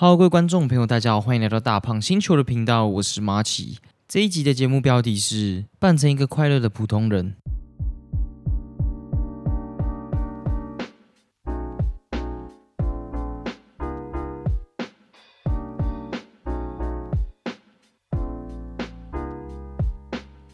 Hello，各位观众朋友，大家好，欢迎来到大胖星球的频道，我是马奇。这一集的节目标题是“扮成一个快乐的普通人”。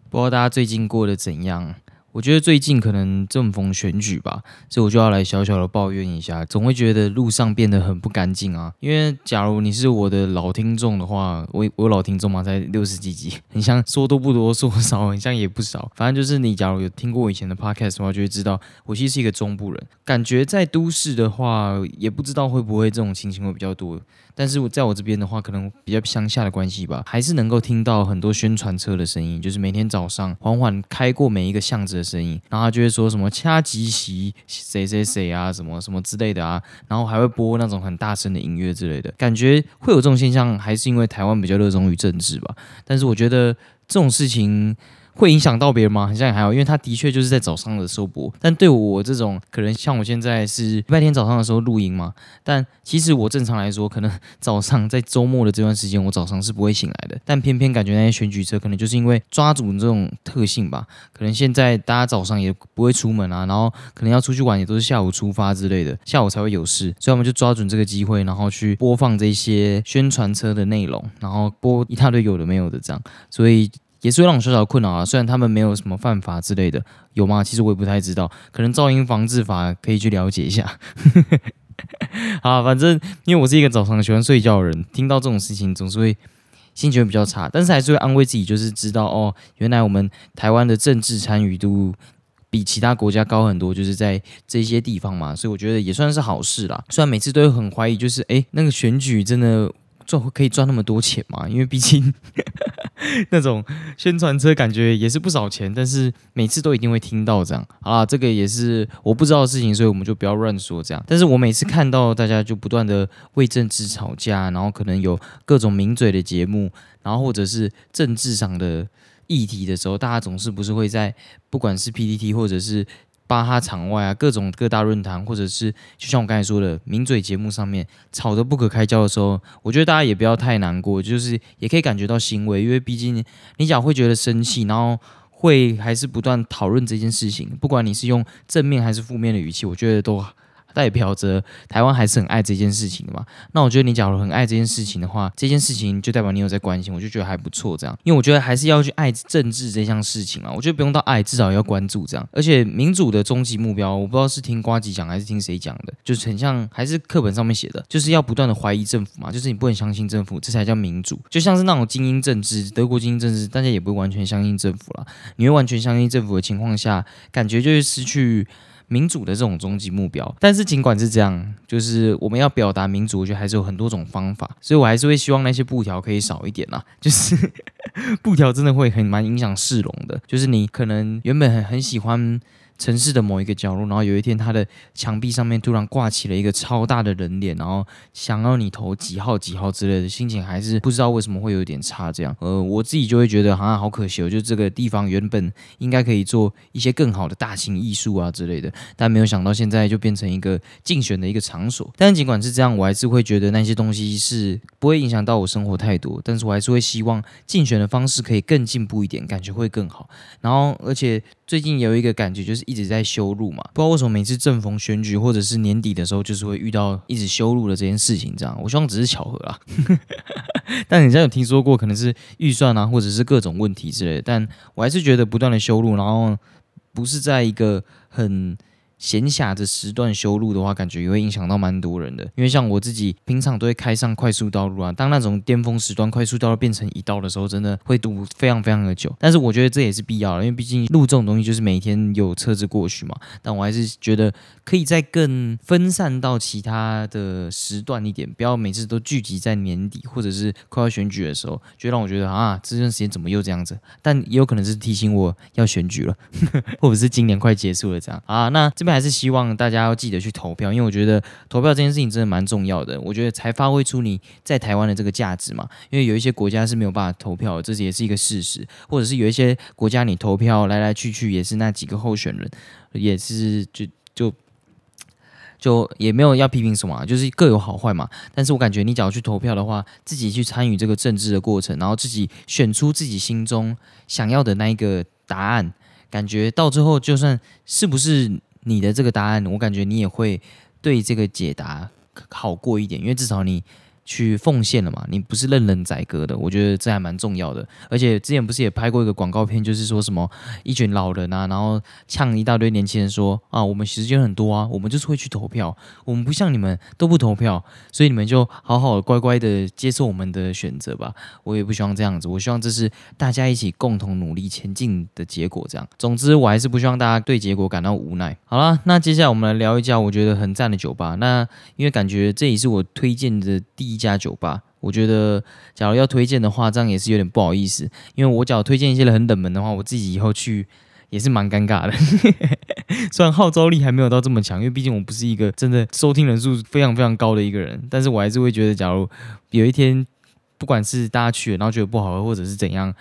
不知道大家最近过得怎样？我觉得最近可能正逢选举吧，所以我就要来小小的抱怨一下，总会觉得路上变得很不干净啊。因为假如你是我的老听众的话，我我老听众嘛，才六十几集，很像说多不多，说少很像也不少。反正就是你假如有听过我以前的 podcast 的话，就会知道我其实是一个中部人。感觉在都市的话，也不知道会不会这种情形会比较多。但是我在我这边的话，可能比较乡下的关系吧，还是能够听到很多宣传车的声音，就是每天早上缓缓开过每一个巷子的声音，然后他就会说什么掐吉席谁谁谁啊，什么什么之类的啊，然后还会播那种很大声的音乐之类的，感觉会有这种现象，还是因为台湾比较热衷于政治吧。但是我觉得这种事情。会影响到别人吗？好像也还好，因为他的确就是在早上的时候播。但对我这种可能像我现在是礼拜天早上的时候录音嘛，但其实我正常来说，可能早上在周末的这段时间，我早上是不会醒来的。但偏偏感觉那些选举车，可能就是因为抓住这种特性吧，可能现在大家早上也不会出门啊，然后可能要出去玩也都是下午出发之类的，下午才会有事，所以我们就抓准这个机会，然后去播放这些宣传车的内容，然后播一大堆有的没有的这样，所以。也是会让我小小的困扰啊，虽然他们没有什么犯法之类的，有吗？其实我也不太知道，可能噪音防治法可以去了解一下。好，反正因为我是一个早上喜欢睡觉的人，听到这种事情总是会心情比较差，但是还是会安慰自己，就是知道哦，原来我们台湾的政治参与度比其他国家高很多，就是在这些地方嘛，所以我觉得也算是好事啦。虽然每次都会很怀疑，就是诶，那个选举真的赚可以赚那么多钱吗？因为毕竟。那种宣传车感觉也是不少钱，但是每次都一定会听到这样。好啦，这个也是我不知道的事情，所以我们就不要乱说这样。但是我每次看到大家就不断的为政治吵架，然后可能有各种名嘴的节目，然后或者是政治上的议题的时候，大家总是不是会在不管是 PPT 或者是。巴哈场外啊，各种各大论坛，或者是就像我刚才说的名嘴节目上面吵得不可开交的时候，我觉得大家也不要太难过，就是也可以感觉到欣慰，因为毕竟你讲会觉得生气，然后会还是不断讨论这件事情，不管你是用正面还是负面的语气，我觉得都。代表着台湾还是很爱这件事情的嘛？那我觉得你假如很爱这件事情的话，这件事情就代表你有在关心，我就觉得还不错。这样，因为我觉得还是要去爱政治这项事情嘛。我觉得不用到爱，至少也要关注这样。而且民主的终极目标，我不知道是听瓜吉讲还是听谁讲的，就是很像还是课本上面写的，就是要不断的怀疑政府嘛，就是你不能相信政府，这才叫民主。就像是那种精英政治，德国精英政治，大家也不会完全相信政府了。你会完全相信政府的情况下，感觉就是失去。民主的这种终极目标，但是尽管是这样，就是我们要表达民主，我觉得还是有很多种方法，所以我还是会希望那些布条可以少一点啦。就是布条真的会很蛮影响市容的，就是你可能原本很很喜欢。城市的某一个角落，然后有一天，他的墙壁上面突然挂起了一个超大的人脸，然后想要你投几号几号之类的，心情还是不知道为什么会有点差。这样，呃，我自己就会觉得好像好可惜，哦，就这个地方原本应该可以做一些更好的大型艺术啊之类的，但没有想到现在就变成一个竞选的一个场所。但尽管是这样，我还是会觉得那些东西是不会影响到我生活太多，但是我还是会希望竞选的方式可以更进步一点，感觉会更好。然后，而且。最近有一个感觉，就是一直在修路嘛，不知道为什么每次正逢选举或者是年底的时候，就是会遇到一直修路的这件事情。这样，我希望只是巧合啊。但你家有听说过可能是预算啊，或者是各种问题之类的？但我还是觉得不断的修路，然后不是在一个很。闲暇的时段修路的话，感觉也会影响到蛮多人的。因为像我自己平常都会开上快速道路啊，当那种巅峰时段快速道路变成一道的时候，真的会堵非常非常的久。但是我觉得这也是必要的，因为毕竟路这种东西就是每天有车子过去嘛。但我还是觉得可以再更分散到其他的时段一点，不要每次都聚集在年底或者是快要选举的时候，就让我觉得啊，这段时间怎么又这样子？但也有可能是提醒我要选举了，或者是今年快结束了这样啊。那这边。还是希望大家要记得去投票，因为我觉得投票这件事情真的蛮重要的。我觉得才发挥出你在台湾的这个价值嘛。因为有一些国家是没有办法投票，这也是一个事实。或者是有一些国家你投票来来去去也是那几个候选人，也是就就。就也没有要批评什么，就是各有好坏嘛。但是我感觉你只要去投票的话，自己去参与这个政治的过程，然后自己选出自己心中想要的那一个答案，感觉到最后就算是不是你的这个答案，我感觉你也会对这个解答好过一点，因为至少你。去奉献了嘛？你不是任人宰割的，我觉得这还蛮重要的。而且之前不是也拍过一个广告片，就是说什么一群老人啊，然后呛一大堆年轻人说啊，我们时间很多啊，我们就是会去投票，我们不像你们都不投票，所以你们就好好乖乖的接受我们的选择吧。我也不希望这样子，我希望这是大家一起共同努力前进的结果。这样，总之我还是不希望大家对结果感到无奈。好了，那接下来我们来聊一家我觉得很赞的酒吧。那因为感觉这也是我推荐的第。一家酒吧，我觉得假如要推荐的话，这样也是有点不好意思，因为我假如推荐一些很冷门的话，我自己以后去也是蛮尴尬的。虽然号召力还没有到这么强，因为毕竟我不是一个真的收听人数非常非常高的一个人，但是我还是会觉得，假如有一天不管是大家去了，然后觉得不好喝，或者是怎样。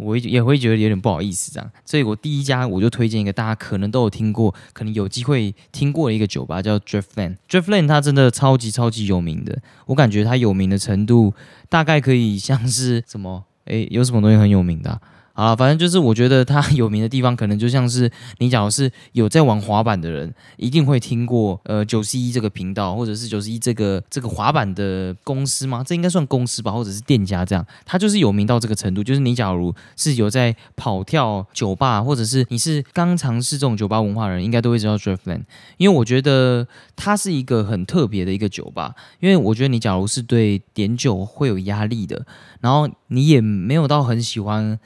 我也会觉得有点不好意思，这样，所以我第一家我就推荐一个大家可能都有听过，可能有机会听过的一个酒吧，叫 Driftland。Driftland 它真的超级超级有名的，我感觉它有名的程度大概可以像是什么？诶，有什么东西很有名的？啊反正就是我觉得它 有名的地方，可能就像是你假如是有在玩滑板的人，一定会听过呃九十一这个频道，或者是九十一这个这个滑板的公司吗？这应该算公司吧，或者是店家这样，它就是有名到这个程度。就是你假如是有在跑跳酒吧，或者是你是刚尝试这种酒吧文化的人，应该都会知道 Driftland，因为我觉得它是一个很特别的一个酒吧。因为我觉得你假如是对点酒会有压力的，然后你也没有到很喜欢。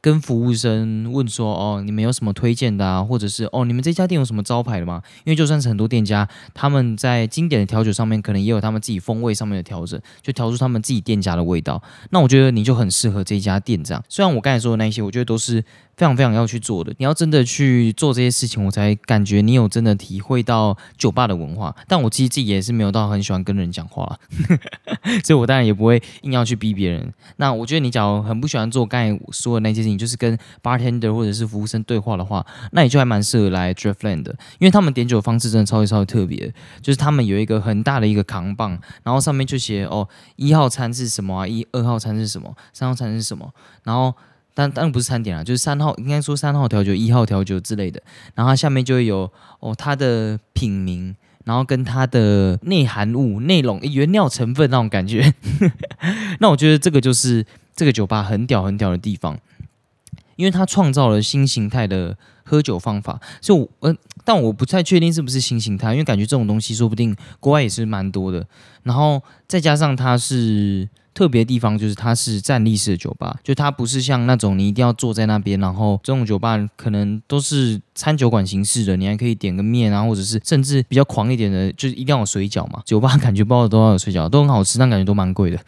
跟服务生问说：“哦，你们有什么推荐的啊？或者是哦，你们这家店有什么招牌的吗？因为就算是很多店家，他们在经典的调酒上面，可能也有他们自己风味上面的调整，就调出他们自己店家的味道。那我觉得你就很适合这家店这样。虽然我刚才说的那些，我觉得都是。”非常非常要去做的，你要真的去做这些事情，我才感觉你有真的体会到酒吧的文化。但我其实自己也是没有到很喜欢跟人讲话，所以我当然也不会硬要去逼别人。那我觉得你假如很不喜欢做刚才说的那些事情，就是跟 bartender 或者是服务生对话的话，那你就还蛮适合来 Driftland 的，因为他们点酒的方式真的超级超级特别，就是他们有一个很大的一个扛棒，然后上面就写哦一号餐是什么啊，一二号餐是什么，三号餐是什么，然后。但当然不是餐点啦，就是三号，应该说三号调酒、一号调酒之类的。然后它下面就会有哦，它的品名，然后跟它的内含物、内容、原料成分那种感觉。那我觉得这个就是这个酒吧很屌、很屌的地方，因为它创造了新形态的喝酒方法。就，我但我不太确定是不是新形态，因为感觉这种东西说不定国外也是蛮多的。然后再加上它是。特别地方就是它是站立式的酒吧，就它不是像那种你一定要坐在那边，然后这种酒吧可能都是餐酒馆形式的，你还可以点个面啊，或者是甚至比较狂一点的，就是一定要有水饺嘛。酒吧感觉包的都要有水饺，都很好吃，但感觉都蛮贵的。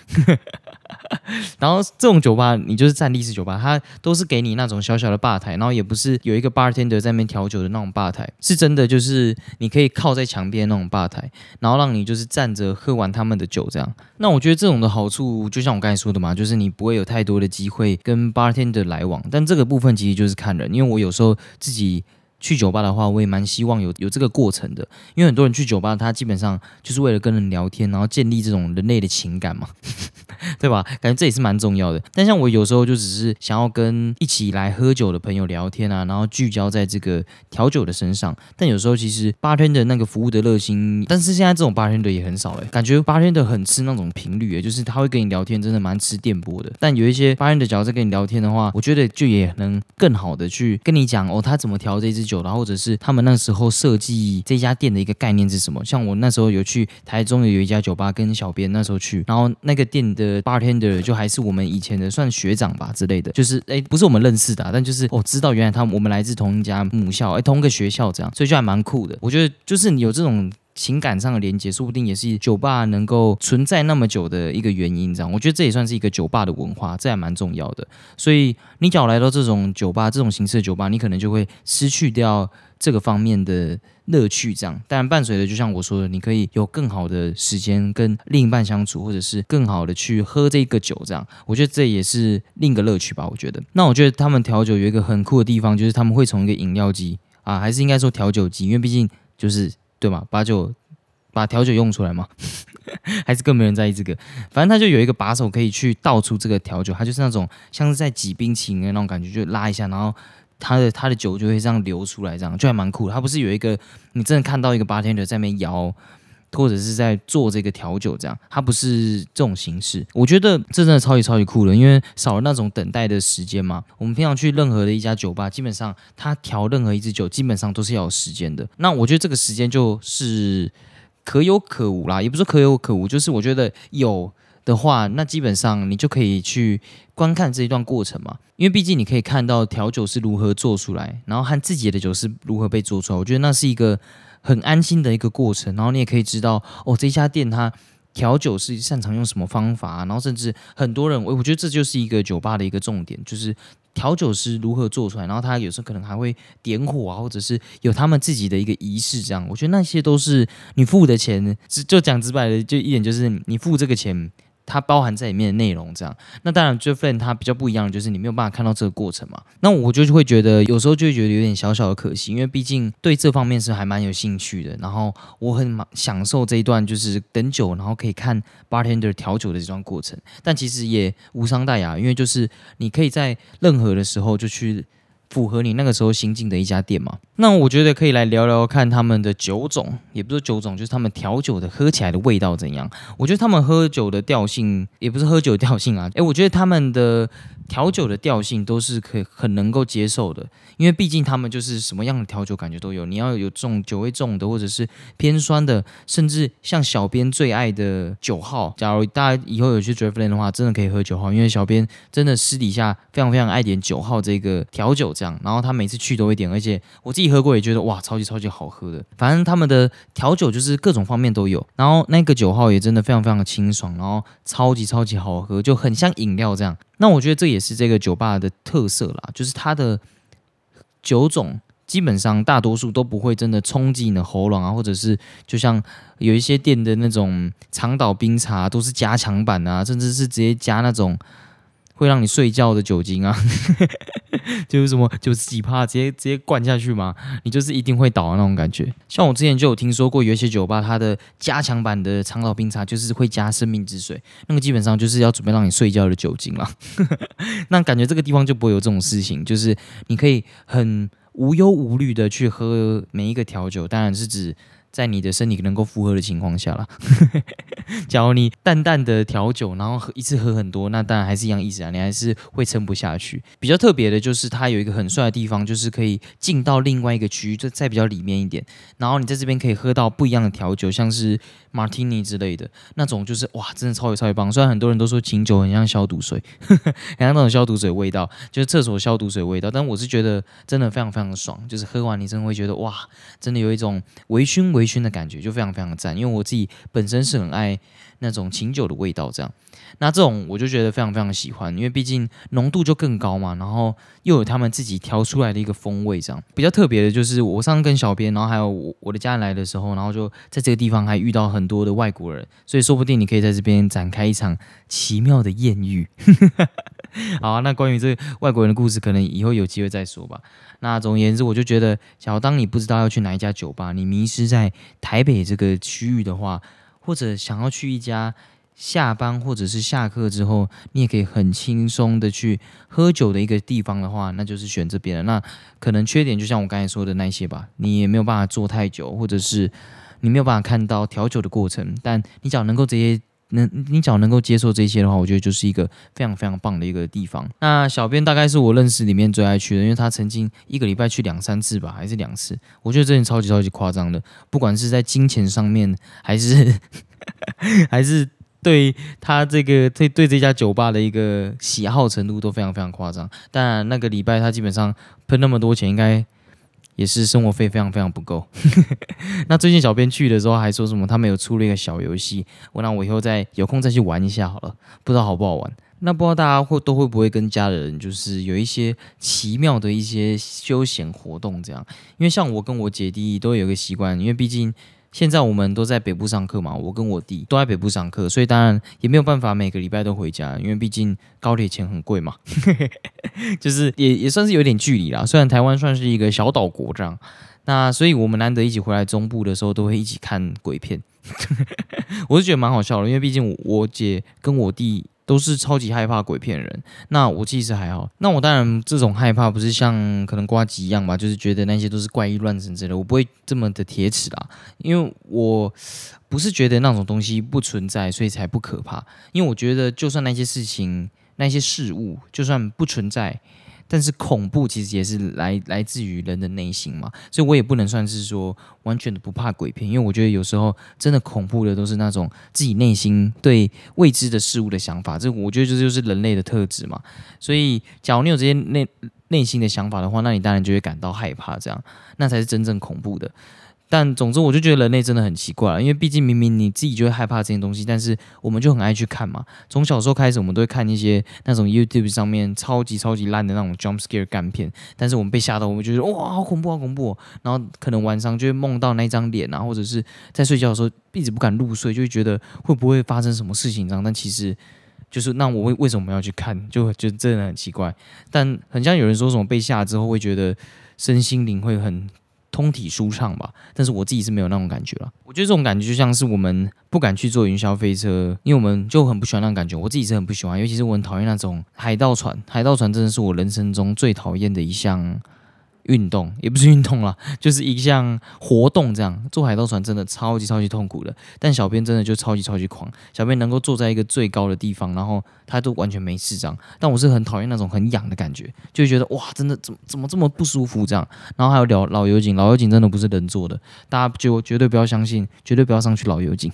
然后这种酒吧，你就是站立式酒吧，它都是给你那种小小的吧台，然后也不是有一个 bartender 在那边调酒的那种吧台，是真的就是你可以靠在墙边那种吧台，然后让你就是站着喝完他们的酒这样。那我觉得这种的好处，就像我刚才说的嘛，就是你不会有太多的机会跟 bartender 来往，但这个部分其实就是看人，因为我有时候自己。去酒吧的话，我也蛮希望有有这个过程的，因为很多人去酒吧，他基本上就是为了跟人聊天，然后建立这种人类的情感嘛，对吧？感觉这也是蛮重要的。但像我有时候就只是想要跟一起来喝酒的朋友聊天啊，然后聚焦在这个调酒的身上。但有时候其实八天的那个服务的热心，但是现在这种八天的也很少哎，感觉八天的很吃那种频率，就是他会跟你聊天，真的蛮吃电波的。但有一些八天的只要在跟你聊天的话，我觉得就也能更好的去跟你讲哦，他怎么调这支酒。久，然后或者是他们那时候设计这家店的一个概念是什么？像我那时候有去台中有一家酒吧，跟小编那时候去，然后那个店的 bartender 就还是我们以前的算学长吧之类的，就是哎不是我们认识的，但就是哦知道原来他们我们来自同一家母校，哎同个学校这样，所以就还蛮酷的。我觉得就是你有这种。情感上的连接，说不定也是酒吧能够存在那么久的一个原因。这样，我觉得这也算是一个酒吧的文化，这还蛮重要的。所以，你只要来到这种酒吧、这种形式的酒吧，你可能就会失去掉这个方面的乐趣。这样，但伴随的，就像我说的，你可以有更好的时间跟另一半相处，或者是更好的去喝这个酒。这样，我觉得这也是另一个乐趣吧。我觉得，那我觉得他们调酒有一个很酷的地方，就是他们会从一个饮料机啊，还是应该说调酒机，因为毕竟就是。对嘛，把酒把调酒用出来嘛？还是更没人在意这个？反正他就有一个把手可以去倒出这个调酒，他就是那种像是在挤冰淇淋的那种感觉，就拉一下，然后他的他的酒就会这样流出来，这样就还蛮酷的。他不是有一个你真的看到一个 bartender 在那边摇。或者是在做这个调酒，这样它不是这种形式。我觉得这真的超级超级酷的，因为少了那种等待的时间嘛。我们平常去任何的一家酒吧，基本上他调任何一支酒，基本上都是要有时间的。那我觉得这个时间就是可有可无啦，也不是可有可无，就是我觉得有的话，那基本上你就可以去观看这一段过程嘛。因为毕竟你可以看到调酒是如何做出来，然后和自己的酒是如何被做出来。我觉得那是一个。很安心的一个过程，然后你也可以知道哦，这家店它调酒是擅长用什么方法，然后甚至很多人，我我觉得这就是一个酒吧的一个重点，就是调酒师如何做出来，然后他有时候可能还会点火啊，或者是有他们自己的一个仪式，这样，我觉得那些都是你付的钱，就讲直白的，就一点就是你付这个钱。它包含在里面的内容，这样。那当然 j e f f 它比较不一样，就是你没有办法看到这个过程嘛。那我就会觉得，有时候就会觉得有点小小的可惜，因为毕竟对这方面是还蛮有兴趣的。然后我很享受这一段，就是等酒，然后可以看 bartender 调酒的这段过程。但其实也无伤大雅，因为就是你可以在任何的时候就去。符合你那个时候新进的一家店吗？那我觉得可以来聊聊看他们的酒种，也不是酒种，就是他们调酒的喝起来的味道怎样。我觉得他们喝酒的调性，也不是喝酒调性啊，诶，我觉得他们的。调酒的调性都是可以很能够接受的，因为毕竟他们就是什么样的调酒感觉都有。你要有重酒味重的，或者是偏酸的，甚至像小编最爱的九号。假如大家以后有去 d r i f l a n 的话，真的可以喝九号，因为小编真的私底下非常非常爱点九号这个调酒，这样。然后他每次去都会点，而且我自己喝过也觉得哇，超级超级好喝的。反正他们的调酒就是各种方面都有。然后那个九号也真的非常非常的清爽，然后超级超级好喝，就很像饮料这样。那我觉得这也是这个酒吧的特色啦，就是它的酒种基本上大多数都不会真的冲击你的喉咙啊，或者是就像有一些店的那种长岛冰茶都是加强版啊，甚至是直接加那种。会让你睡觉的酒精啊，就是什么九十几帕直接直接灌下去吗？你就是一定会倒的那种感觉。像我之前就有听说过，有一些酒吧它的加强版的长岛冰茶就是会加生命之水，那个基本上就是要准备让你睡觉的酒精了。那感觉这个地方就不会有这种事情，就是你可以很无忧无虑的去喝每一个调酒，当然是指。在你的身体能够负荷的情况下啦，假如你淡淡的调酒，然后喝一次喝很多，那当然还是一样意思啊，你还是会撑不下去。比较特别的就是它有一个很帅的地方，就是可以进到另外一个区域，就在比较里面一点，然后你在这边可以喝到不一样的调酒，像是。Martini 之类的那种，就是哇，真的超级超级棒。虽然很多人都说清酒很像消毒水，很像那种消毒水味道，就是厕所消毒水味道。但我是觉得真的非常非常的爽，就是喝完你真的会觉得哇，真的有一种微醺微微醺的感觉，就非常非常赞。因为我自己本身是很爱那种清酒的味道，这样。那这种我就觉得非常非常喜欢，因为毕竟浓度就更高嘛，然后又有他们自己调出来的一个风味，这样比较特别的就是我上次跟小编，然后还有我的家人来的时候，然后就在这个地方还遇到很多的外国人，所以说不定你可以在这边展开一场奇妙的艳遇。好，那关于这外国人的故事，可能以后有机会再说吧。那总而言之，我就觉得，假如当你不知道要去哪一家酒吧，你迷失在台北这个区域的话，或者想要去一家。下班或者是下课之后，你也可以很轻松的去喝酒的一个地方的话，那就是选这边了。那可能缺点就像我刚才说的那些吧，你也没有办法坐太久，或者是你没有办法看到调酒的过程。但你只要能够这些，能你只要能够接受这些的话，我觉得就是一个非常非常棒的一个地方。那小编大概是我认识里面最爱去的，因为他曾经一个礼拜去两三次吧，还是两次。我觉得这人超级超级夸张的，不管是在金钱上面，还是 还是。对他这个对对这家酒吧的一个喜好程度都非常非常夸张。当然，那个礼拜他基本上喷那么多钱，应该也是生活费非常非常不够。那最近小编去的时候还说什么，他们有出了一个小游戏，我那我以后再有空再去玩一下好了，不知道好不好玩。那不知道大家会都会不会跟家人就是有一些奇妙的一些休闲活动这样？因为像我跟我姐弟都有一个习惯，因为毕竟。现在我们都在北部上课嘛，我跟我弟都在北部上课，所以当然也没有办法每个礼拜都回家，因为毕竟高铁钱很贵嘛，就是也也算是有点距离啦。虽然台湾算是一个小岛国这样，那所以我们难得一起回来中部的时候，都会一起看鬼片。我是觉得蛮好笑的，因为毕竟我姐跟我弟。都是超级害怕鬼片人，那我其实还好。那我当然这种害怕不是像可能瓜吉一样吧，就是觉得那些都是怪异乱神之类的，我不会这么的铁齿啦。因为我不是觉得那种东西不存在，所以才不可怕。因为我觉得就算那些事情、那些事物就算不存在。但是恐怖其实也是来来自于人的内心嘛，所以我也不能算是说完全的不怕鬼片，因为我觉得有时候真的恐怖的都是那种自己内心对未知的事物的想法，这我觉得这就是人类的特质嘛。所以，假如你有这些内内心的想法的话，那你当然就会感到害怕，这样那才是真正恐怖的。但总之，我就觉得人类真的很奇怪，因为毕竟明明你自己就会害怕这些东西，但是我们就很爱去看嘛。从小时候开始，我们都会看一些那种 YouTube 上面超级超级烂的那种 jump scare 干片，但是我们被吓到，我们就觉得哇，好恐怖，好恐怖。然后可能晚上就会梦到那张脸啊，或者是在睡觉的时候一直不敢入睡，就会觉得会不会发生什么事情这样。但其实就是那我为为什么要去看，就觉得真的很奇怪。但很像有人说什么被吓之后会觉得身心灵会很。通体舒畅吧，但是我自己是没有那种感觉了。我觉得这种感觉就像是我们不敢去坐云霄飞车，因为我们就很不喜欢那种感觉。我自己是很不喜欢，尤其是我很讨厌那种海盗船。海盗船真的是我人生中最讨厌的一项。运动也不是运动了，就是一项活动。这样坐海盗船真的超级超级痛苦的，但小编真的就超级超级狂。小编能够坐在一个最高的地方，然后他都完全没事这样。但我是很讨厌那种很痒的感觉，就觉得哇，真的怎么怎么这么不舒服这样。然后还有老老油井，老油井真的不是人做的，大家就绝对不要相信，绝对不要上去老油井。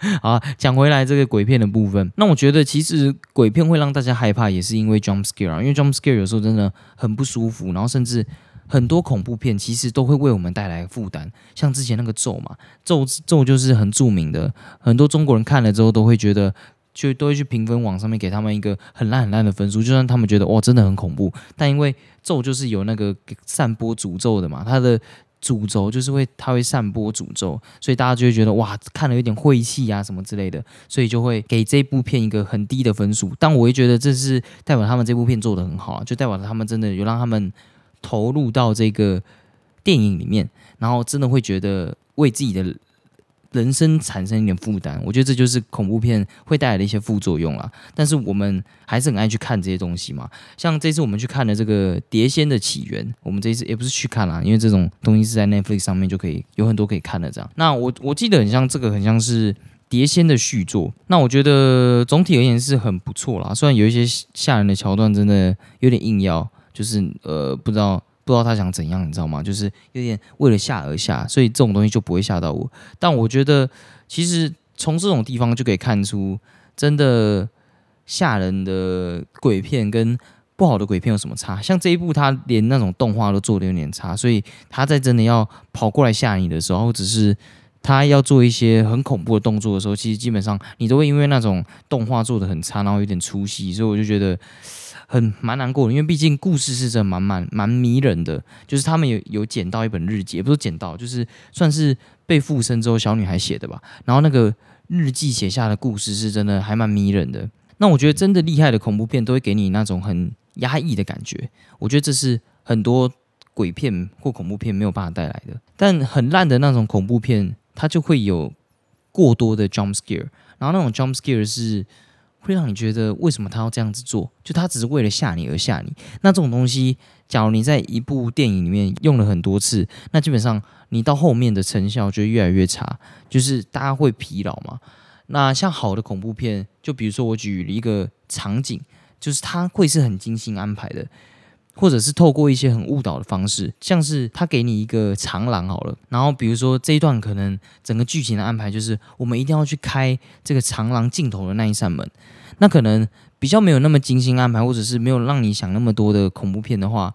好，讲回来这个鬼片的部分，那我觉得其实鬼片会让大家害怕，也是因为 jump scare 啊，因为 jump scare 有时候真的很不舒服，然后甚至很多恐怖片其实都会为我们带来负担，像之前那个咒嘛，咒咒就是很著名的，很多中国人看了之后都会觉得，就都会去评分网上面给他们一个很烂很烂的分数，就算他们觉得哇真的很恐怖，但因为咒就是有那个散播诅咒的嘛，它的。诅咒就是会，它会散播诅咒，所以大家就会觉得哇，看了有点晦气啊什么之类的，所以就会给这部片一个很低的分数。但我会觉得这是代表他们这部片做的很好啊，就代表他们真的有让他们投入到这个电影里面，然后真的会觉得为自己的。人生产生一点负担，我觉得这就是恐怖片会带来的一些副作用啦。但是我们还是很爱去看这些东西嘛。像这次我们去看的这个《碟仙的起源》，我们这次也不是去看啦，因为这种东西是在 Netflix 上面就可以有很多可以看的这样。那我我记得很像这个，很像是《碟仙》的续作。那我觉得总体而言是很不错啦，虽然有一些吓人的桥段真的有点硬要，就是呃不知道。不知道他想怎样，你知道吗？就是有点为了吓而吓，所以这种东西就不会吓到我。但我觉得，其实从这种地方就可以看出，真的吓人的鬼片跟不好的鬼片有什么差。像这一部，他连那种动画都做的有点差，所以他在真的要跑过来吓你的时候，或者是他要做一些很恐怖的动作的时候，其实基本上你都会因为那种动画做的很差，然后有点出戏。所以我就觉得。很蛮难过的，因为毕竟故事是真的蛮蛮蛮迷人的。就是他们有有捡到一本日记，也不是捡到，就是算是被附身之后小女孩写的吧。然后那个日记写下的故事是真的还蛮迷人的。那我觉得真的厉害的恐怖片都会给你那种很压抑的感觉。我觉得这是很多鬼片或恐怖片没有办法带来的。但很烂的那种恐怖片，它就会有过多的 jump scare，然后那种 jump scare 是。会让你觉得为什么他要这样子做？就他只是为了吓你而吓你。那这种东西，假如你在一部电影里面用了很多次，那基本上你到后面的成效就越来越差，就是大家会疲劳嘛。那像好的恐怖片，就比如说我举了一个场景，就是它会是很精心安排的。或者是透过一些很误导的方式，像是他给你一个长廊好了，然后比如说这一段可能整个剧情的安排就是我们一定要去开这个长廊尽头的那一扇门，那可能比较没有那么精心安排，或者是没有让你想那么多的恐怖片的话，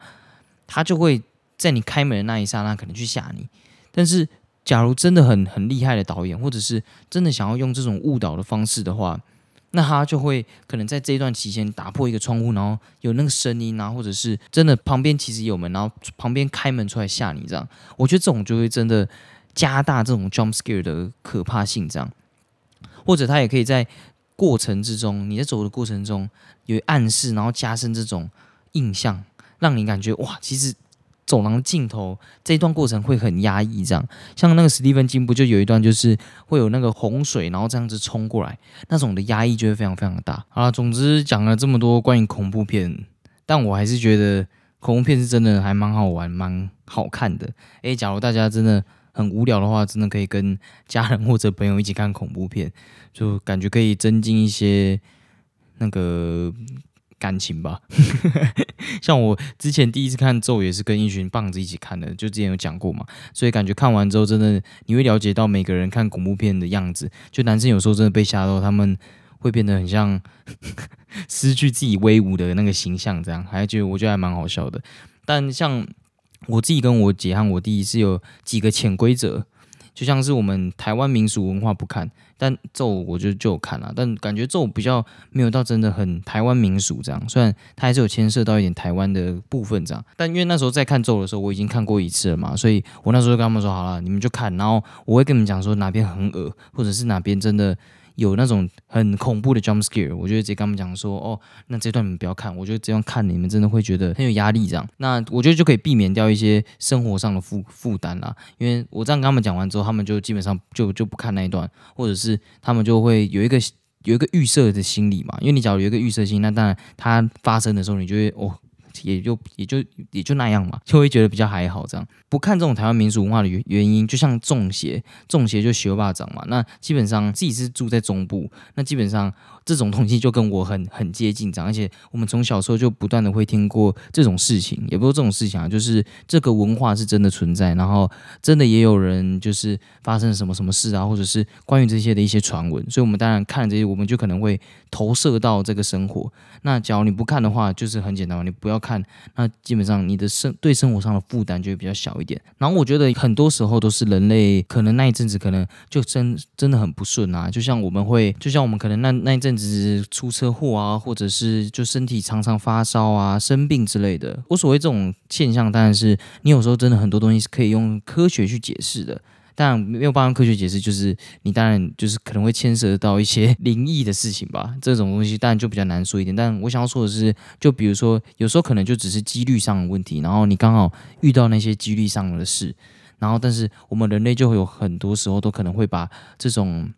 他就会在你开门的那一刹那可能去吓你。但是假如真的很很厉害的导演，或者是真的想要用这种误导的方式的话，那他就会可能在这一段期间打破一个窗户，然后有那个声音啊，或者是真的旁边其实有门，然后旁边开门出来吓你这样。我觉得这种就会真的加大这种 jump scare 的可怕性这样。或者他也可以在过程之中，你在走的过程中有暗示，然后加深这种印象，让你感觉哇，其实。走廊尽头这一段过程会很压抑，这样像那个史蒂芬金不就有一段就是会有那个洪水，然后这样子冲过来，那种的压抑就会非常非常的大。好了，总之讲了这么多关于恐怖片，但我还是觉得恐怖片是真的还蛮好玩、蛮好看的。诶，假如大家真的很无聊的话，真的可以跟家人或者朋友一起看恐怖片，就感觉可以增进一些那个。感情吧，像我之前第一次看咒也是跟一群棒子一起看的，就之前有讲过嘛，所以感觉看完之后真的你会了解到每个人看恐怖片的样子，就男生有时候真的被吓到，他们会变得很像 失去自己威武的那个形象，这样还觉得我觉得还蛮好笑的。但像我自己跟我姐和我弟是有几个潜规则。就像是我们台湾民俗文化不看，但咒我就就有看了，但感觉咒比较没有到真的很台湾民俗这样，虽然它还是有牵涉到一点台湾的部分这样，但因为那时候在看咒的时候我已经看过一次了嘛，所以我那时候就跟他们说好了，你们就看，然后我会跟你们讲说哪边很恶，或者是哪边真的。有那种很恐怖的 jump scare，我就直接跟他们讲说，哦，那这段你们不要看，我觉得这样看你们真的会觉得很有压力，这样，那我觉得就可以避免掉一些生活上的负负担啦。因为我这样跟他们讲完之后，他们就基本上就就不看那一段，或者是他们就会有一个有一个预设的心理嘛。因为你假如有一个预设心，那当然它发生的时候，你就会哦。也就也就也就那样嘛，就会觉得比较还好这样。不看这种台湾民俗文化的原原因，就像中邪，中邪就学霸掌嘛。那基本上自己是住在中部，那基本上这种东西就跟我很很接近这样。而且我们从小时候就不断的会听过这种事情，也不是这种事情啊，就是这个文化是真的存在，然后真的也有人就是发生什么什么事啊，或者是关于这些的一些传闻。所以我们当然看这些，我们就可能会投射到这个生活。那假如你不看的话，就是很简单嘛，你不要看，那基本上你的生对生活上的负担就会比较小一点。然后我觉得很多时候都是人类可能那一阵子可能就真真的很不顺啊，就像我们会，就像我们可能那那一阵子出车祸啊，或者是就身体常常发烧啊、生病之类的。我所谓这种现象，当然是你有时候真的很多东西是可以用科学去解释的。但没有办法科学解释，就是你当然就是可能会牵涉到一些 灵异的事情吧，这种东西当然就比较难说一点。但我想要说的是，就比如说有时候可能就只是几率上的问题，然后你刚好遇到那些几率上的事，然后但是我们人类就会有很多时候都可能会把这种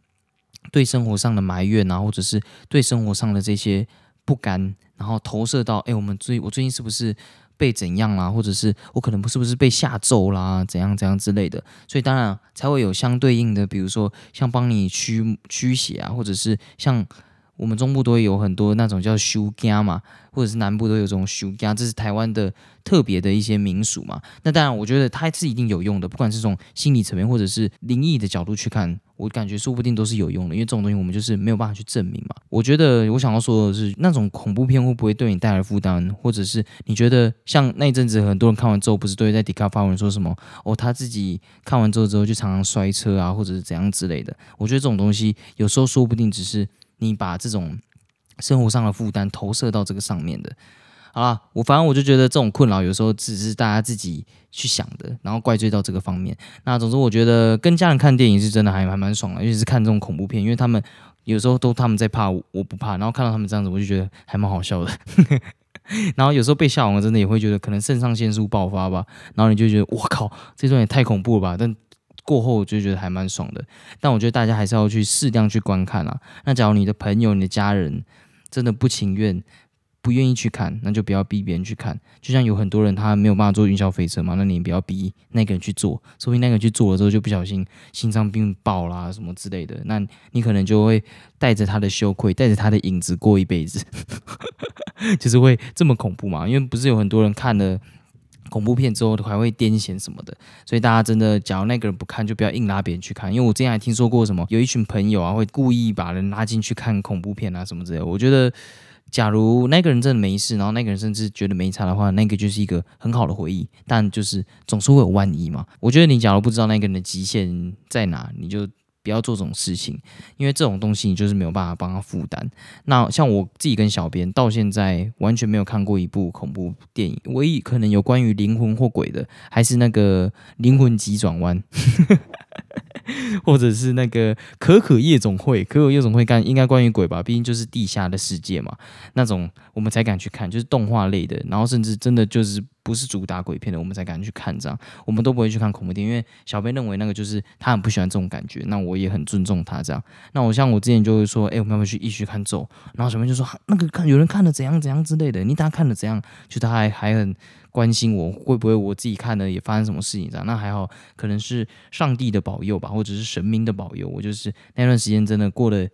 对生活上的埋怨啊，或者是对生活上的这些不甘，然后投射到哎，我们最我最近是不是？被怎样啦，或者是我可能不是不是被下咒啦，怎样怎样之类的，所以当然才会有相对应的，比如说像帮你驱驱邪啊，或者是像我们中部都会有很多那种叫修家嘛，或者是南部都有这种修家，这是台湾的特别的一些民俗嘛。那当然，我觉得它是一定有用的，不管是从心理层面或者是灵异的角度去看。我感觉说不定都是有用的，因为这种东西我们就是没有办法去证明嘛。我觉得我想要说的是，那种恐怖片会不会对你带来负担，或者是你觉得像那一阵子很多人看完之后，不是都会在迪卡发文说什么哦，他自己看完之后之后就常常摔车啊，或者是怎样之类的。我觉得这种东西有时候说不定只是你把这种生活上的负担投射到这个上面的。好了，我反正我就觉得这种困扰有时候只是大家自己去想的，然后怪罪到这个方面。那总之，我觉得跟家人看电影是真的还还蛮爽的，尤其是看这种恐怖片，因为他们有时候都他们在怕，我不怕，然后看到他们这样子，我就觉得还蛮好笑的。然后有时候被吓完了，真的也会觉得可能肾上腺素爆发吧，然后你就觉得我靠，这段也太恐怖了吧。但过后我就觉得还蛮爽的。但我觉得大家还是要去适量去观看啊。那假如你的朋友、你的家人真的不情愿。不愿意去看，那就不要逼别人去看。就像有很多人他没有办法坐云霄飞车嘛，那你不要逼那个人去做，说不定那个人去做了之后就不小心心脏病爆啦什么之类的，那你可能就会带着他的羞愧，带着他的影子过一辈子，就是会这么恐怖嘛？因为不是有很多人看了恐怖片之后还会癫痫什么的，所以大家真的，假如那个人不看，就不要硬拉别人去看。因为我之前还听说过什么，有一群朋友啊会故意把人拉进去看恐怖片啊什么之类，我觉得。假如那个人真的没事，然后那个人甚至觉得没差的话，那个就是一个很好的回忆。但就是总是会有万一嘛。我觉得你假如不知道那个人的极限在哪，你就不要做这种事情，因为这种东西你就是没有办法帮他负担。那像我自己跟小编到现在完全没有看过一部恐怖电影，唯一可能有关于灵魂或鬼的，还是那个《灵魂急转弯》。或者是那个可可夜总会，可可夜总会干应该关于鬼吧，毕竟就是地下的世界嘛，那种我们才敢去看，就是动画类的，然后甚至真的就是不是主打鬼片的，我们才敢去看这样，我们都不会去看恐怖片，因为小编认为那个就是他很不喜欢这种感觉，那我也很尊重他这样。那我像我之前就会说，哎，我们要不要去一起看咒？然后小编就说那个看有人看了怎样怎样之类的，你大家看了怎样？就他还还很关心我会不会我自己看的也发生什么事情这样。那还好，可能是上帝的保佑吧，或者是神明的保佑，我就是那段时间真的过得。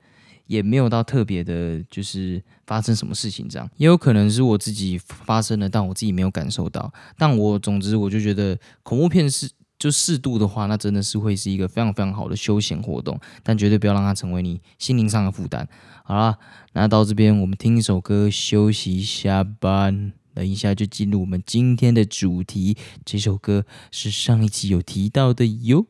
也没有到特别的，就是发生什么事情这样，也有可能是我自己发生了，但我自己没有感受到。但我总之我就觉得恐怖片是就适度的话，那真的是会是一个非常非常好的休闲活动，但绝对不要让它成为你心灵上的负担。好啦，那到这边我们听一首歌休息一下班，等一下就进入我们今天的主题。这首歌是上一集有提到的哟。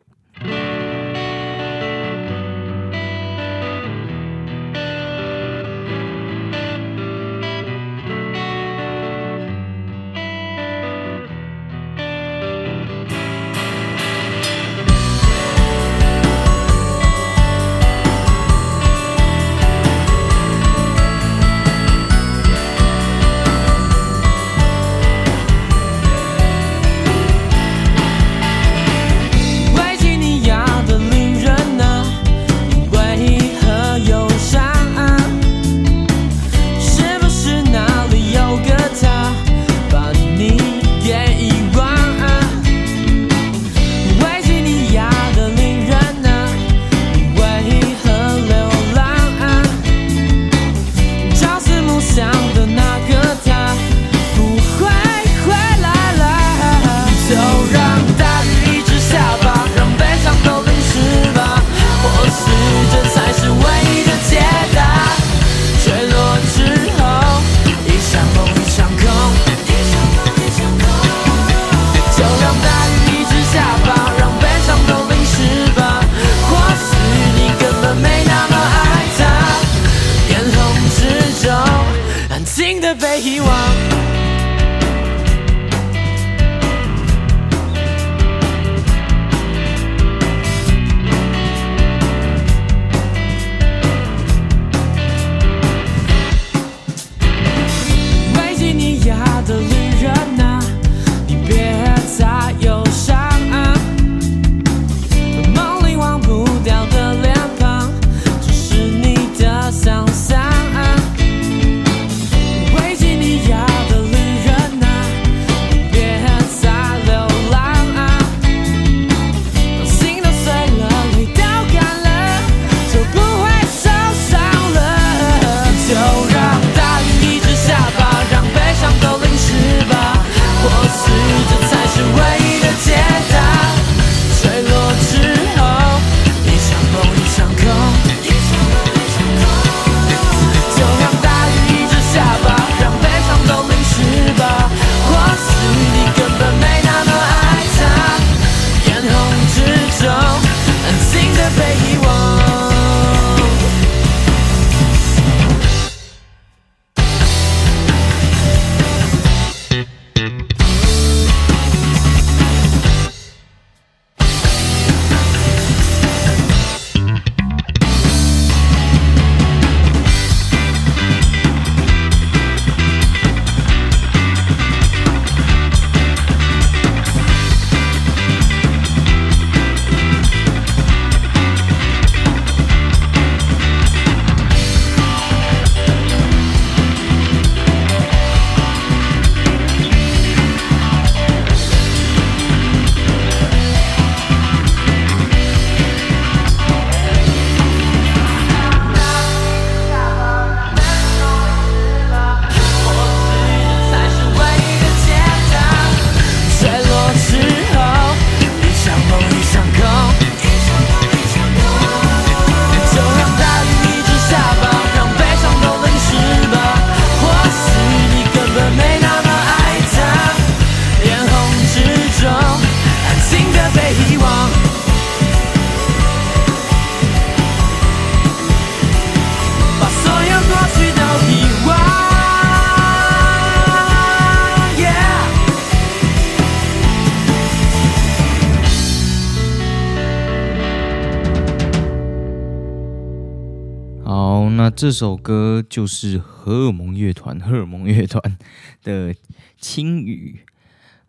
这首歌就是荷尔蒙乐团，荷尔蒙乐团的《轻语》。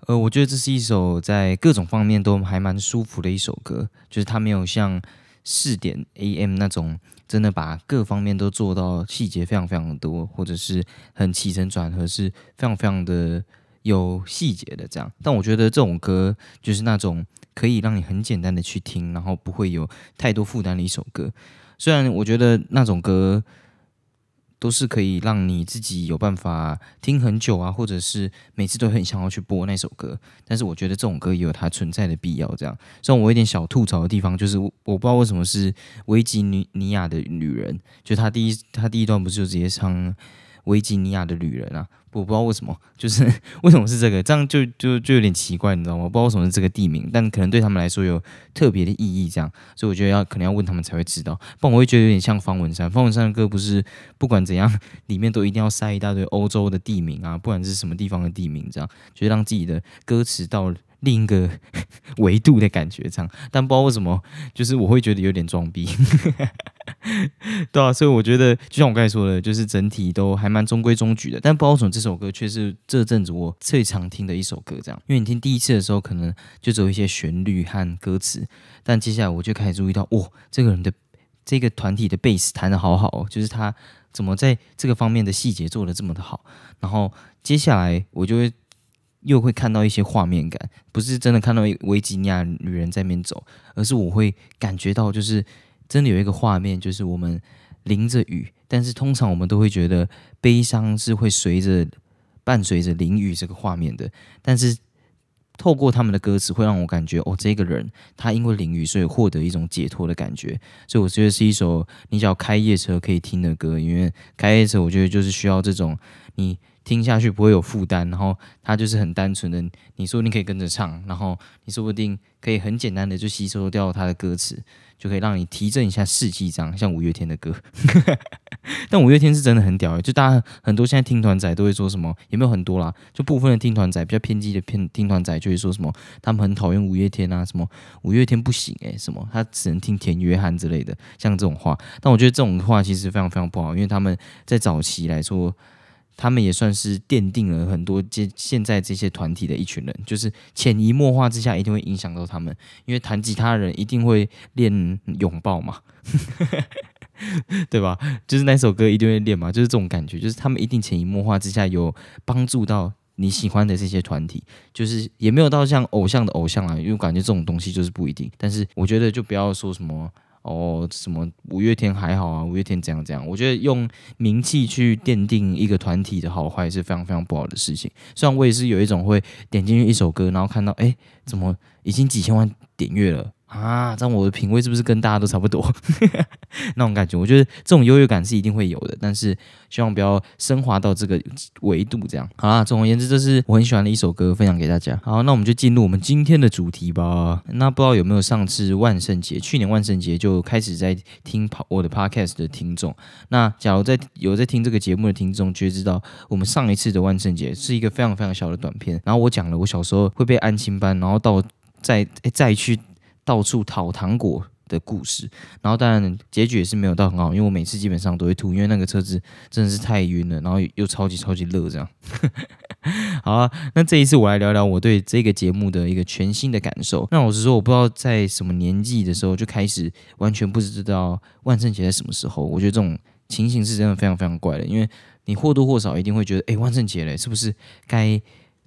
呃，我觉得这是一首在各种方面都还蛮舒服的一首歌，就是它没有像四点 AM 那种真的把各方面都做到细节非常非常的多，或者是很起承转合是非常非常的有细节的这样。但我觉得这种歌就是那种可以让你很简单的去听，然后不会有太多负担的一首歌。虽然我觉得那种歌。都是可以让你自己有办法听很久啊，或者是每次都很想要去播那首歌。但是我觉得这种歌也有它存在的必要。这样，虽然我有点小吐槽的地方，就是我不知道为什么是维吉尼亚的女人，就她第一她第一段不是就直接唱。维吉尼亚的旅人啊，我不知道为什么，就是 为什么是这个，这样就就就有点奇怪，你知道吗？不知道为什么是这个地名，但可能对他们来说有特别的意义，这样，所以我觉得要可能要问他们才会知道。不然我会觉得有点像方文山，方文山的歌不是不管怎样，里面都一定要塞一大堆欧洲的地名啊，不管是什么地方的地名，这样，就是让自己的歌词到。另一个 维度的感觉，这样，但不知道为什么，就是我会觉得有点装逼，对啊，所以我觉得，就像我刚才说的，就是整体都还蛮中规中矩的。但不知道为什么这首歌却是这阵子我最常听的一首歌，这样，因为你听第一次的时候，可能就只有一些旋律和歌词，但接下来我就开始注意到，哇，这个人的这个团体的贝斯弹的好好哦，就是他怎么在这个方面的细节做的这么的好，然后接下来我就会。又会看到一些画面感，不是真的看到维吉尼亚女人在那边走，而是我会感觉到，就是真的有一个画面，就是我们淋着雨，但是通常我们都会觉得悲伤是会随着伴随着淋雨这个画面的，但是透过他们的歌词，会让我感觉哦，这个人他因为淋雨，所以获得一种解脱的感觉，所以我觉得是一首你只要开夜车可以听的歌，因为开夜车我觉得就是需要这种你。听下去不会有负担，然后它就是很单纯的，你说你可以跟着唱，然后你说不定可以很简单的就吸收掉它的歌词，就可以让你提振一下士气，这样像五月天的歌。但五月天是真的很屌，就大家很多现在听团仔都会说什么，也没有很多啦，就部分的听团仔比较偏激的偏听团仔就会说什么，他们很讨厌五月天啊，什么五月天不行诶，什么他只能听田约翰之类的，像这种话。但我觉得这种话其实非常非常不好，因为他们在早期来说。他们也算是奠定了很多这现在这些团体的一群人，就是潜移默化之下一定会影响到他们，因为弹吉他的人一定会练拥抱嘛，对吧？就是那首歌一定会练嘛，就是这种感觉，就是他们一定潜移默化之下有帮助到你喜欢的这些团体，就是也没有到像偶像的偶像啊，因为感觉这种东西就是不一定，但是我觉得就不要说什么。哦，什么五月天还好啊？五月天怎样怎样？我觉得用名气去奠定一个团体的好坏是非常非常不好的事情。虽然我也是有一种会点进去一首歌，然后看到哎，怎么已经几千万点阅了。啊，这样我的品味是不是跟大家都差不多？那种感觉，我觉得这种优越感是一定会有的，但是希望不要升华到这个维度。这样好啦，总而言之，这是我很喜欢的一首歌，分享给大家。好，那我们就进入我们今天的主题吧。那不知道有没有上次万圣节，去年万圣节就开始在听跑我的 podcast 的听众？那假如在有在听这个节目的听众，就会知道我们上一次的万圣节是一个非常非常小的短片。然后我讲了我小时候会被安亲班，然后到再再去。到处讨糖果的故事，然后当然结局也是没有到很好，因为我每次基本上都会吐，因为那个车子真的是太晕了，然后又超级超级热，这样。好啊，那这一次我来聊聊我对这个节目的一个全新的感受。那老实说，我不知道在什么年纪的时候就开始完全不知道万圣节在什么时候。我觉得这种情形是真的非常非常怪的，因为你或多或少一定会觉得，哎，万圣节嘞，是不是该？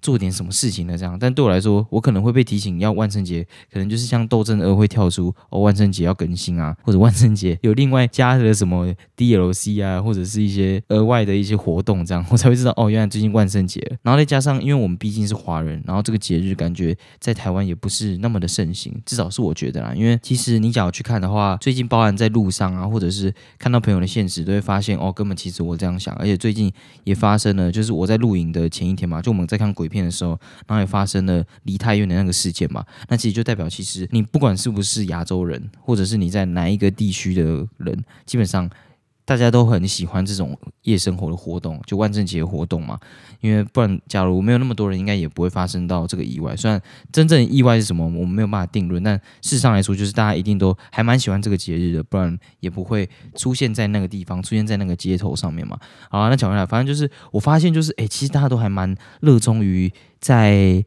做点什么事情呢？这样，但对我来说，我可能会被提醒要万圣节，可能就是像斗争二会跳出哦，万圣节要更新啊，或者万圣节有另外加的什么 DLC 啊，或者是一些额外的一些活动，这样我才会知道哦，原来最近万圣节。然后再加上，因为我们毕竟是华人，然后这个节日感觉在台湾也不是那么的盛行，至少是我觉得啦。因为其实你假如去看的话，最近包含在路上啊，或者是看到朋友的现实，都会发现哦，根本其实我这样想，而且最近也发生了，就是我在录影的前一天嘛，就我们在看鬼。片的时候，然后也发生了离太远的那个事件嘛，那其实就代表，其实你不管是不是亚洲人，或者是你在哪一个地区的人，基本上。大家都很喜欢这种夜生活的活动，就万圣节活动嘛。因为不然，假如没有那么多人，应该也不会发生到这个意外。虽然真正意外是什么，我们没有办法定论，但事实上来说，就是大家一定都还蛮喜欢这个节日的，不然也不会出现在那个地方，出现在那个街头上面嘛。好，那讲回来，反正就是我发现，就是诶，其实大家都还蛮热衷于在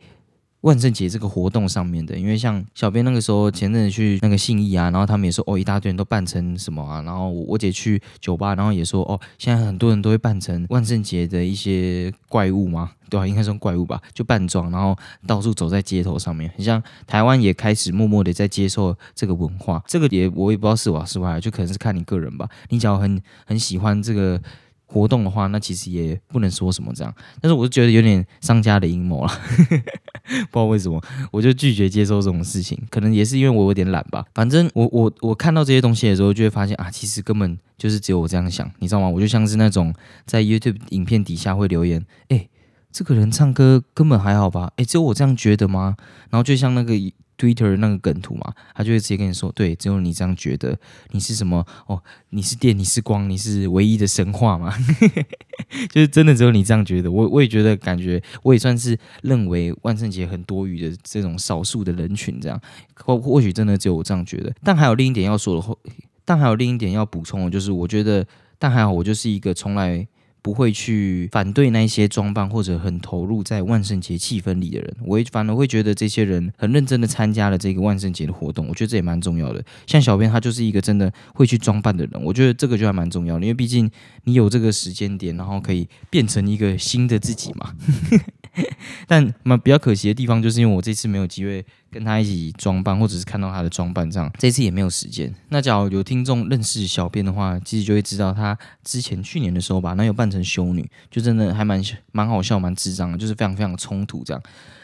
万圣节这个活动上面的，因为像小编那个时候前阵子去那个信义啊，然后他们也说哦，一大堆人都扮成什么啊，然后我我姐去酒吧，然后也说哦，现在很多人都会扮成万圣节的一些怪物嘛，对吧？应该算怪物吧，就扮装，然后到处走在街头上面，很像台湾也开始默默的在接受这个文化，这个也我也不知道是好是坏，就可能是看你个人吧。你只要很很喜欢这个。活动的话，那其实也不能说什么这样，但是我就觉得有点商家的阴谋了，不知道为什么，我就拒绝接受这种事情，可能也是因为我有点懒吧。反正我我我看到这些东西的时候，就会发现啊，其实根本就是只有我这样想，你知道吗？我就像是那种在 YouTube 影片底下会留言，哎，这个人唱歌根本还好吧？哎，只有我这样觉得吗？然后就像那个。Twitter 那个梗图嘛，他就会直接跟你说：“对，只有你这样觉得，你是什么？哦，你是电，你是光，你是唯一的神话嘛？就是真的只有你这样觉得。我我也觉得，感觉我也算是认为万圣节很多余的这种少数的人群，这样或或许真的只有我这样觉得。但还有另一点要说的，但还有另一点要补充的，就是我觉得，但还好，我就是一个从来。”不会去反对那些装扮或者很投入在万圣节气氛里的人，我反而会觉得这些人很认真的参加了这个万圣节的活动，我觉得这也蛮重要的。像小编他就是一个真的会去装扮的人，我觉得这个就还蛮重要的，因为毕竟你有这个时间点，然后可以变成一个新的自己嘛。但嘛比较可惜的地方，就是因为我这次没有机会跟他一起装扮，或者是看到他的装扮，这样这次也没有时间。那假如有听众认识小编的话，其实就会知道他之前去年的时候吧，那有扮成修女，就真的还蛮蛮好笑，蛮智障的，就是非常非常冲突这样。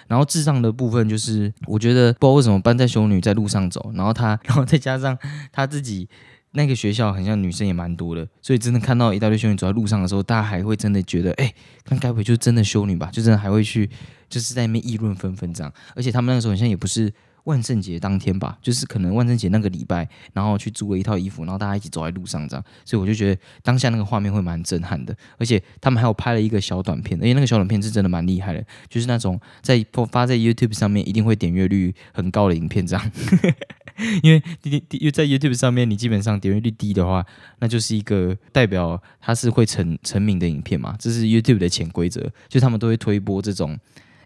然后智障的部分就是，我觉得不知道为什么扮在修女在路上走，然后他，然后再加上他自己。那个学校很像女生也蛮多的，所以真的看到一大堆修女走在路上的时候，大家还会真的觉得，哎，那该不会就真的修女吧？就真的还会去，就是在那边议论纷纷这样。而且他们那个时候好像也不是万圣节当天吧，就是可能万圣节那个礼拜，然后去租了一套衣服，然后大家一起走在路上这样。所以我就觉得当下那个画面会蛮震撼的。而且他们还有拍了一个小短片，而且那个小短片是真的蛮厉害的，就是那种在发在 YouTube 上面一定会点阅率很高的影片这样。因为因为在 YouTube 上面，你基本上点阅率低的话，那就是一个代表它是会成成名的影片嘛，这是 YouTube 的潜规则，就他们都会推播这种，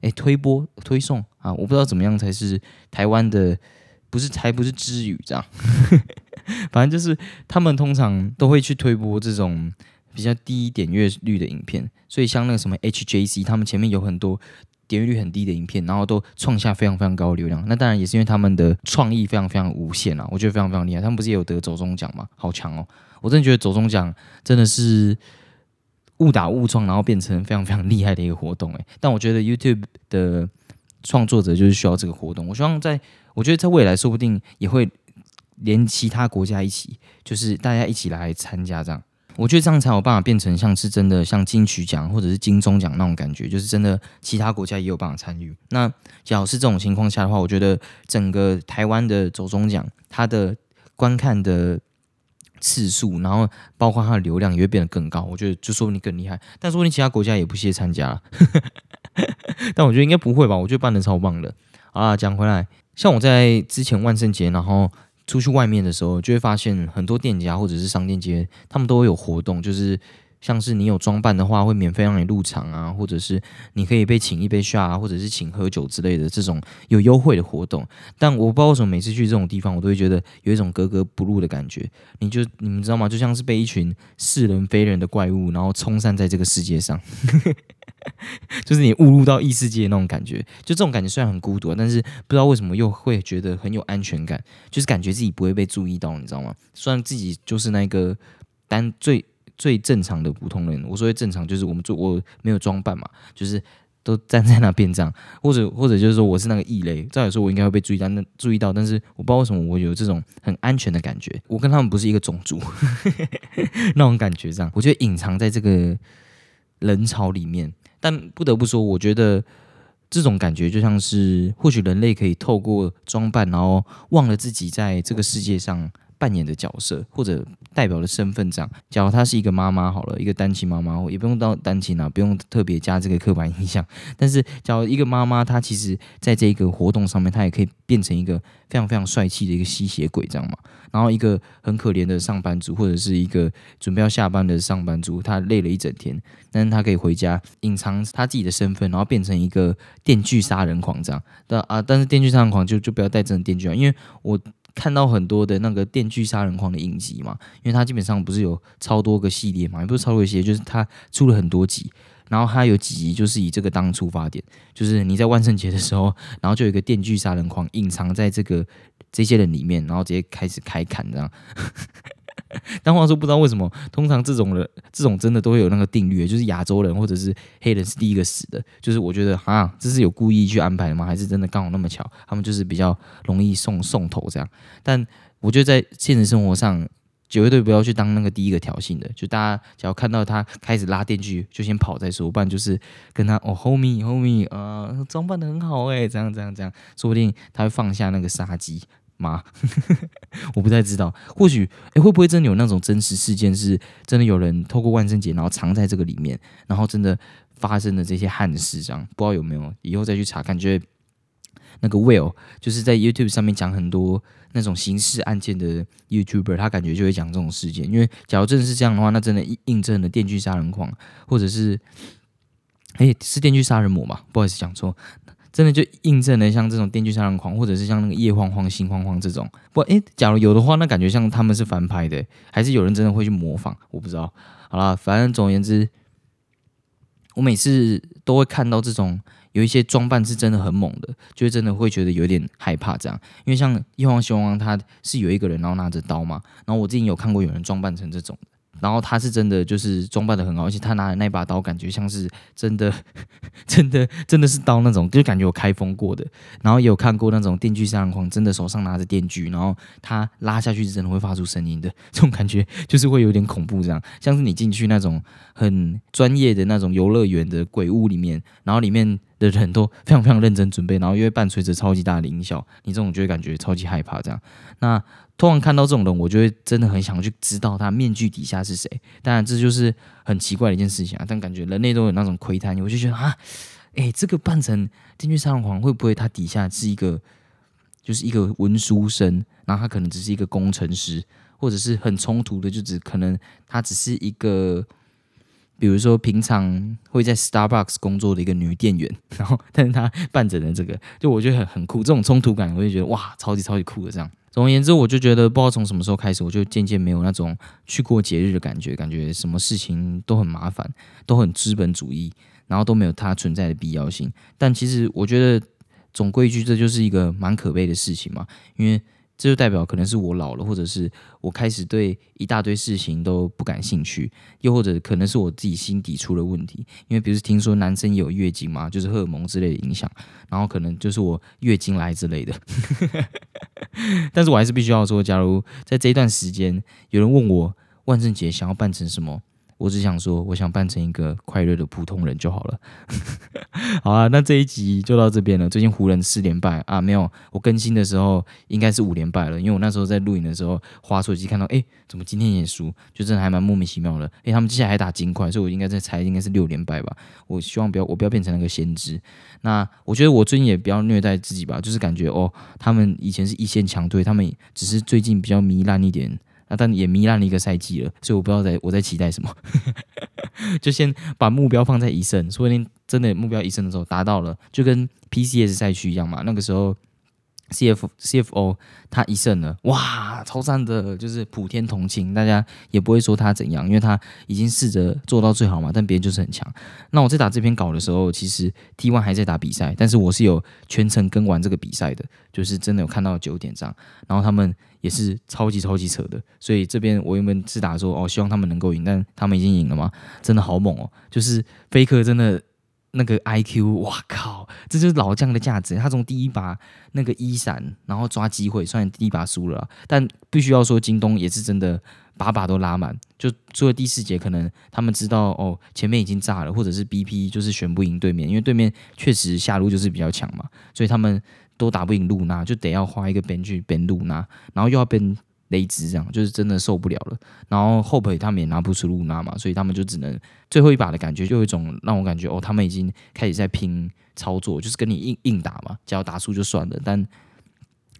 哎，推播推送啊，我不知道怎么样才是台湾的，不是才不是知语这样，反正就是他们通常都会去推播这种比较低点阅率的影片，所以像那个什么 HJC，他们前面有很多。点阅率很低的影片，然后都创下非常非常高的流量。那当然也是因为他们的创意非常非常无限啊，我觉得非常非常厉害。他们不是也有得走中奖吗？好强哦！我真的觉得走中奖真的是误打误撞，然后变成非常非常厉害的一个活动诶。但我觉得 YouTube 的创作者就是需要这个活动。我希望在，我觉得在未来说不定也会连其他国家一起，就是大家一起来参加这样。我觉得这样才有办法变成像是真的像金曲奖或者是金钟奖那种感觉，就是真的其他国家也有办法参与。那假如是这种情况下的话，我觉得整个台湾的走中奖，它的观看的次数，然后包括它的流量也会变得更高。我觉得就说你更厉害，但说不定其他国家也不屑参加。但我觉得应该不会吧？我觉得办的超棒的啊！讲回来，像我在之前万圣节，然后。出去外面的时候，就会发现很多店家或者是商店街，他们都会有活动，就是像是你有装扮的话，会免费让你入场啊，或者是你可以被请一杯下，或者是请喝酒之类的这种有优惠的活动。但我不知道为什么每次去这种地方，我都会觉得有一种格格不入的感觉。你就你们知道吗？就像是被一群似人非人的怪物，然后冲散在这个世界上。就是你误入到异世界那种感觉，就这种感觉虽然很孤独，但是不知道为什么又会觉得很有安全感，就是感觉自己不会被注意到，你知道吗？虽然自己就是那个单最最正常的普通人，我说的正常就是我们做我没有装扮嘛，就是都站在那边这样，或者或者就是说我是那个异类，照理说我应该会被注意到，那注意到，但是我不知道为什么我有这种很安全的感觉，我跟他们不是一个种族 那种感觉，这样我觉得隐藏在这个人潮里面。但不得不说，我觉得这种感觉就像是，或许人类可以透过装扮，然后忘了自己在这个世界上扮演的角色或者代表的身份这样。假如她是一个妈妈好了，一个单亲妈妈，也不用到单亲啊，不用特别加这个刻板印象。但是，假如一个妈妈，她其实在这个活动上面，她也可以变成一个非常非常帅气的一个吸血鬼这样嘛。然后，一个很可怜的上班族，或者是一个准备要下班的上班族，他累了一整天，但是他可以回家隐藏他自己的身份，然后变成一个电锯杀人狂这样。但啊，但是电锯杀人狂就就不要带真的电锯啊，因为我。看到很多的那个电锯杀人狂的影集嘛，因为它基本上不是有超多个系列嘛，也不是超多一些，就是它出了很多集，然后它有几集就是以这个当出发点，就是你在万圣节的时候，然后就有一个电锯杀人狂隐藏在这个这些人里面，然后直接开始开砍这样。但话说，不知道为什么，通常这种人，这种真的都会有那个定律，就是亚洲人或者是黑人是第一个死的。就是我觉得，啊，这是有故意去安排的吗？还是真的刚好那么巧？他们就是比较容易送送头这样。但我觉得在现实生活上，绝对不要去当那个第一个挑衅的。就大家只要看到他开始拉电锯，就先跑再说，不然就是跟他哦，homie homie，呃，装扮的很好哎，这样这样这样，说不定他会放下那个杀机。吗？我不太知道，或许诶，会不会真的有那种真实事件，是真的有人透过万圣节，然后藏在这个里面，然后真的发生的这些憾事，这样不知道有没有？以后再去查，感觉那个 Will 就是在 YouTube 上面讲很多那种刑事案件的 YouTuber，他感觉就会讲这种事件，因为假如真的是这样的话，那真的印证了电锯杀人狂，或者是诶，是电锯杀人魔嘛？不好意思，讲错。真的就印证了像这种电锯杀人狂，或者是像那个夜晃晃、心慌慌这种。不，诶，假如有的话，那感觉像他们是翻拍的，还是有人真的会去模仿？我不知道。好了，反正总而言之，我每次都会看到这种有一些装扮是真的很猛的，就真的会觉得有点害怕这样。因为像夜晃熊王，他是有一个人然后拿着刀嘛，然后我之前有看过有人装扮成这种。然后他是真的就是装扮的很好，而且他拿的那把刀感觉像是真的，真的真的是刀那种，就感觉有开封过的。然后也有看过那种电锯杀人狂，真的手上拿着电锯，然后他拉下去是真的会发出声音的，这种感觉就是会有点恐怖，这样像是你进去那种很专业的那种游乐园的鬼屋里面，然后里面的人都非常非常认真准备，然后又会伴随着超级大的音效，你这种就会感觉超级害怕这样。那突然看到这种人，我就会真的很想去知道他面具底下是谁。当然，这就是很奇怪的一件事情啊。但感觉人类都有那种窥探，我就觉得啊，哎，这个扮成电锯杀人狂会不会他底下是一个，就是一个文书生，然后他可能只是一个工程师，或者是很冲突的，就只可能他只是一个，比如说平常会在 Starbucks 工作的一个女店员，然后但是他扮成了这个，就我觉得很很酷。这种冲突感，我就觉得哇，超级超级酷的这样。总而言之，我就觉得不知道从什么时候开始，我就渐渐没有那种去过节日的感觉，感觉什么事情都很麻烦，都很资本主义，然后都没有它存在的必要性。但其实我觉得总归一句，这就是一个蛮可悲的事情嘛，因为。这就代表可能是我老了，或者是我开始对一大堆事情都不感兴趣，又或者可能是我自己心底出了问题。因为比如听说男生有月经嘛，就是荷尔蒙之类的影响，然后可能就是我月经来之类的。但是我还是必须要说，假如在这一段时间有人问我万圣节想要扮成什么？我只想说，我想扮成一个快乐的普通人就好了。好啊，那这一集就到这边了。最近湖人四连败啊，没有，我更新的时候应该是五连败了，因为我那时候在录影的时候，滑手机看到，哎，怎么今天也输？就真的还蛮莫名其妙的。哎，他们接下来还打金块，所以我应该在猜，应该是六连败吧。我希望不要，我不要变成那个先知。那我觉得我最近也不要虐待自己吧，就是感觉哦，他们以前是一线强队，他们只是最近比较糜烂一点。那但也糜烂了一个赛季了，所以我不知道在我在期待什么，就先把目标放在一胜，说不定真的目标一胜的时候达到了，就跟 PCS 赛区一样嘛，那个时候。C F C F O 他一胜了，哇，超赞的，就是普天同庆，大家也不会说他怎样，因为他已经试着做到最好嘛。但别人就是很强。那我在打这篇稿的时候，其实 T One 还在打比赛，但是我是有全程跟完这个比赛的，就是真的有看到九点这样。然后他们也是超级超级扯的，所以这边我原本是打说哦，希望他们能够赢，但他们已经赢了嘛，真的好猛哦，就是飞客真的。那个 I Q，哇靠，这就是老将的价值。他从第一把那个一闪，然后抓机会，虽然第一把输了，但必须要说，京东也是真的把把都拉满。就做了第四节，可能他们知道哦，前面已经炸了，或者是 B P 就是选不赢对面，因为对面确实下路就是比较强嘛，所以他们都打不赢露娜，就得要花一个边去边露娜，然后又要边勒支，这样就是真的受不了了。然后后腿他们也拿不出露娜嘛，所以他们就只能最后一把的感觉，就有一种让我感觉哦，他们已经开始在拼操作，就是跟你硬硬打嘛，只要打输就算了，但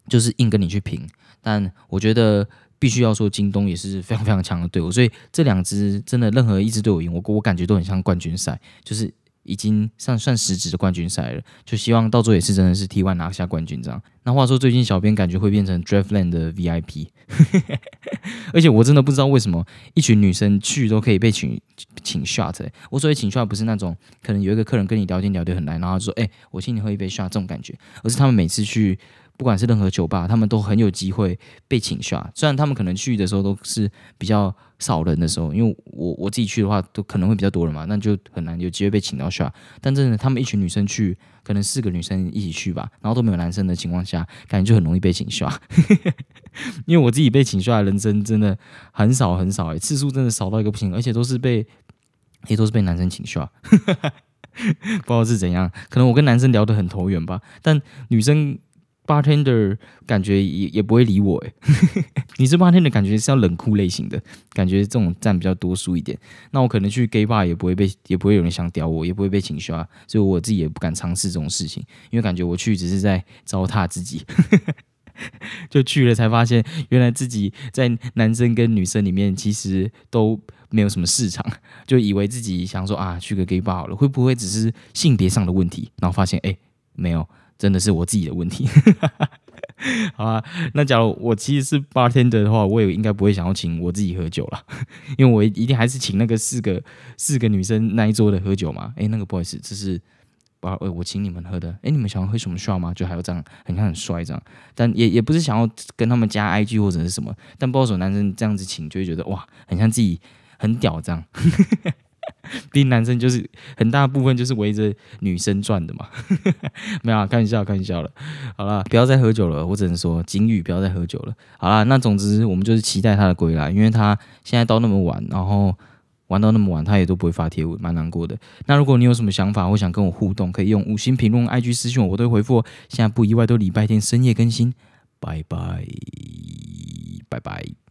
就是硬跟你去拼。但我觉得必须要说，京东也是非常非常强的队伍，所以这两支真的任何一支队伍赢，我我感觉都很像冠军赛，就是已经算算实质的冠军赛了。就希望到最后也是真的是 T One 拿下冠军这样。那话说，最近小编感觉会变成 Draftland 的 VIP，而且我真的不知道为什么一群女生去都可以被请请 shot。我所谓请 shot 不是那种可能有一个客人跟你聊天聊得很来，然后就说哎我请你喝一杯 shot 这种感觉，而是他们每次去。不管是任何酒吧，他们都很有机会被请下。虽然他们可能去的时候都是比较少人的时候，因为我我自己去的话，都可能会比较多人嘛，那就很难有机会被请到下。但真的，他们一群女生去，可能四个女生一起去吧，然后都没有男生的情况下，感觉就很容易被请下。因为我自己被请下的人生真的很少很少，哎，次数真的少到一个不行，而且都是被也都是被男生请下。不知道是怎样，可能我跟男生聊得很投缘吧，但女生。Bartender 感觉也也不会理我诶，你是 bartender 感觉是要冷酷类型的，感觉这种占比较多数一点。那我可能去 gay bar 也不会被，也不会有人想屌我，也不会被请刷，所以我自己也不敢尝试这种事情，因为感觉我去只是在糟蹋自己。就去了才发现，原来自己在男生跟女生里面其实都没有什么市场，就以为自己想说啊去个 gay bar 好了，会不会只是性别上的问题？然后发现哎没有。真的是我自己的问题，好啊。那假如我其实是 bartender 的话，我也应该不会想要请我自己喝酒了，因为我一定还是请那个四个四个女生那一桌的喝酒嘛。哎，那个不好意思，这是把我请你们喝的。哎，你们想要喝什么 shot 吗？就还有这样，很像很帅这样，但也也不是想要跟他们加 IG 或者是什么。但不知道什么男生这样子请，就会觉得哇，很像自己很屌这样。毕竟男生就是很大部分就是围着女生转的嘛，没有啊，开玩笑，开玩笑了。好了，不要再喝酒了，我只能说金宇，不要再喝酒了。好了，那总之我们就是期待他的归来，因为他现在到那么晚，然后玩到那么晚，他也都不会发帖文，蛮难过的。那如果你有什么想法或想跟我互动，可以用五星评论、IG 私信我，我都回复。现在不意外都礼拜天深夜更新，拜拜，拜拜。